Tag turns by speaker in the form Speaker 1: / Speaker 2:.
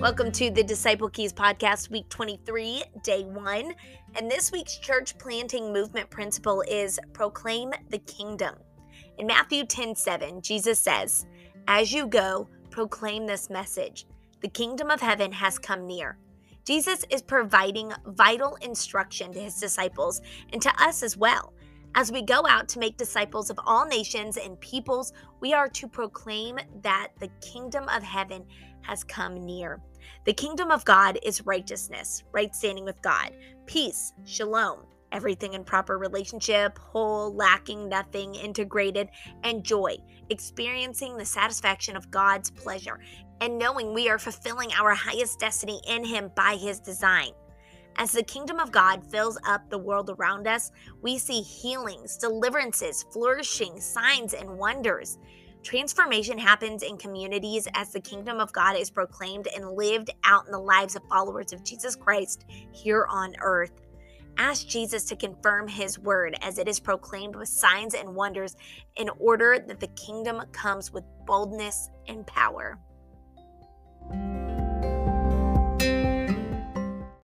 Speaker 1: Welcome to the Disciple Keys Podcast, week 23, day one. And this week's church planting movement principle is proclaim the kingdom. In Matthew 10 7, Jesus says, As you go, proclaim this message the kingdom of heaven has come near. Jesus is providing vital instruction to his disciples and to us as well. As we go out to make disciples of all nations and peoples, we are to proclaim that the kingdom of heaven has come near. The kingdom of God is righteousness, right standing with God, peace, shalom, everything in proper relationship, whole, lacking nothing, integrated, and joy, experiencing the satisfaction of God's pleasure, and knowing we are fulfilling our highest destiny in Him by His design. As the kingdom of God fills up the world around us, we see healings, deliverances, flourishing, signs, and wonders. Transformation happens in communities as the kingdom of God is proclaimed and lived out in the lives of followers of Jesus Christ here on earth. Ask Jesus to confirm his word as it is proclaimed with signs and wonders in order that the kingdom comes with boldness and power.